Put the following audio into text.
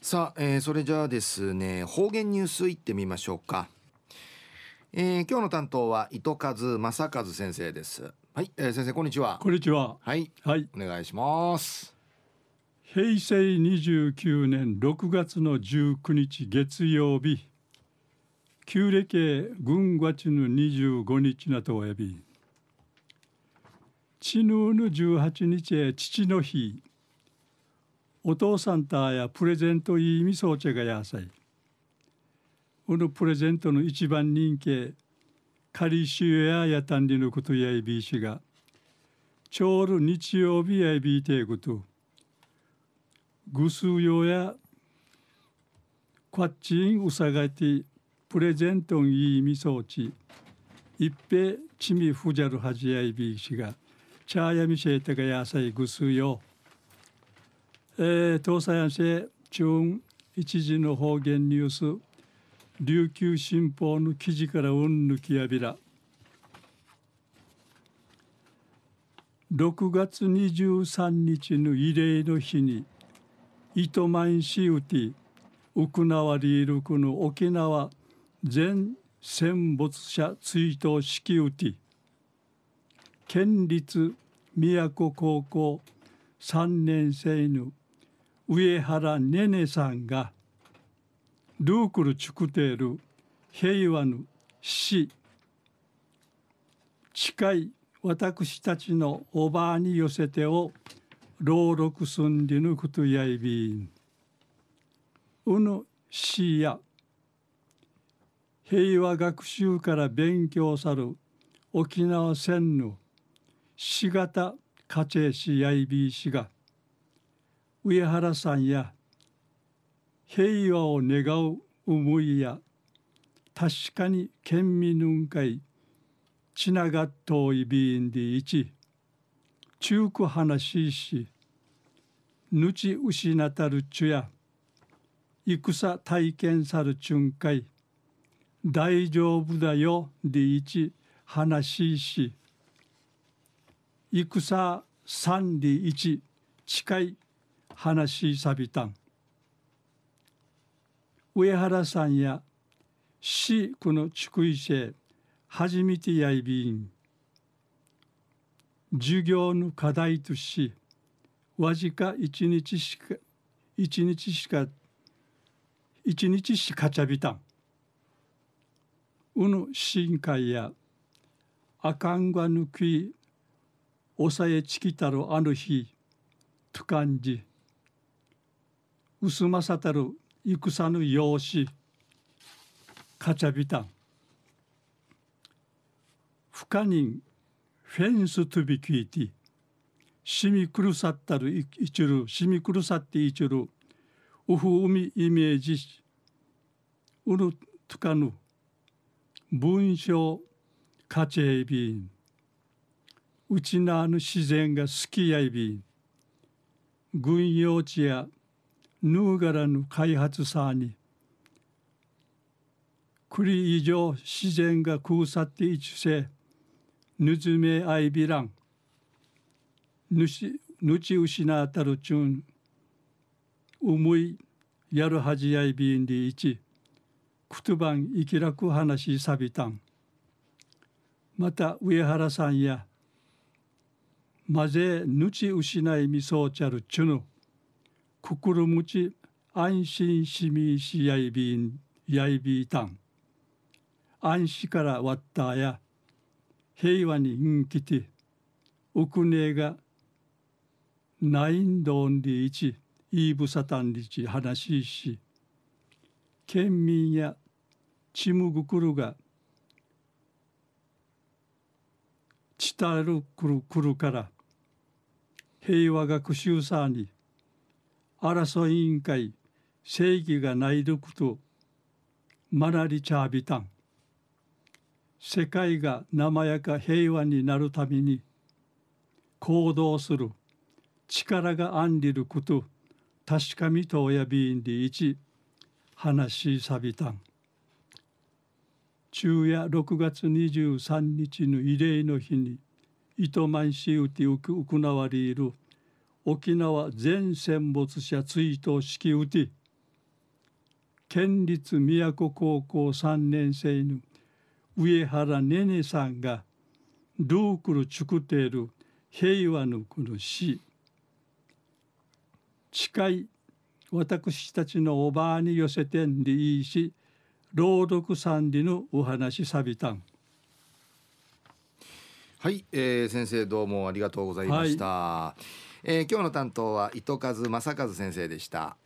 さあ、えー、それじゃあですね方言ニュースいってみましょうか、えー、今日の担当は糸数正和先生です。はい、えー、先生こんにちは。こんにちは。はい。はい。お願いします。平成29年6月の19日月曜日旧暦軍月の25日なとおやび。ちぬぬ18日へ父の日お父さんたやプレゼントいいみそうちゃがやさい。うぬプレゼントの一番人気カリシュややたんりのことやいびいしがちょうど日曜日やいびいていこと。ぐすうよやこっちんうさがてプレゼントんいいみそうち一平ちみふじゃるはじやいびいしがチャーヤミシェータがやさいぐすうよ。えー、東西安市中一時の方言ニュース琉球新報の記事からうんぬきやびら。6月23日の慰霊の日に糸満市うて奥縄リールクの沖縄全戦没者追悼式うて県立宮古高校3年生の上原ねねさんがルークルチュクテール平和の死近い私たちのおばあに寄せてを朗読すんりぬくとやいびん。うぬしや平和学習から勉強さる沖縄戦のしがた家庭しやいびいしが上原さんや平和を願う思いや確かに県民運会ちながっといびんでいち中古話ししぬち失たるちゅや戦体験さるちゅんかい大丈夫だよでいち話しし戦三で一近い話しさびたん。上原さんや市この筑井市初めてやいびん。授業の課題としわずか一日しか一日しか一日しかちゃびたん。うぬ深海やあかんがぬきおさえちきたるあの日と感じ。薄まさたる戦の用紙かちゃびた。ん不可人フェンスとびきいて。しみくるさったるいちる。しみくるさっていちる。うふ海イメージ。うるとかぬ。文章かちえびん。うちなぬ自然が好きやいびん。軍用地やヌーガラの開発さに栗以上自然が空さっていちせぬずめあいびらんぬしぬち失ったるちゅん思いやるはじやいびんでいちくとばんいきらく話さびたん。また上原さんやまぜぬち失いみそうちゃるちゅぬ。心持ち安心しみしやいびんやいびいたん。安心からわったや平和にんきておくねがないんどんりいちいぶさたんりち話しし県民やちむぐくるがちたるくるくるから平和学習さに争い委員会正義がないることマナリチャービタン。世界が生やか平和になるために行動する。力が安りること。確かみとやびんで一。話しさびたん。昼夜6月23日の慰霊の日に糸満市うて行われる沖縄全戦没者追悼式うて県立宮古高校3年生の上原ねねさんがルークルチュクテール平和のこの詩近い私たちのおばあに寄せてんでいいし朗読三里のお話さびたん。はい、えー、先生どうもありがとうございました、はい、えー、今日の担当は糸数正和先生でした。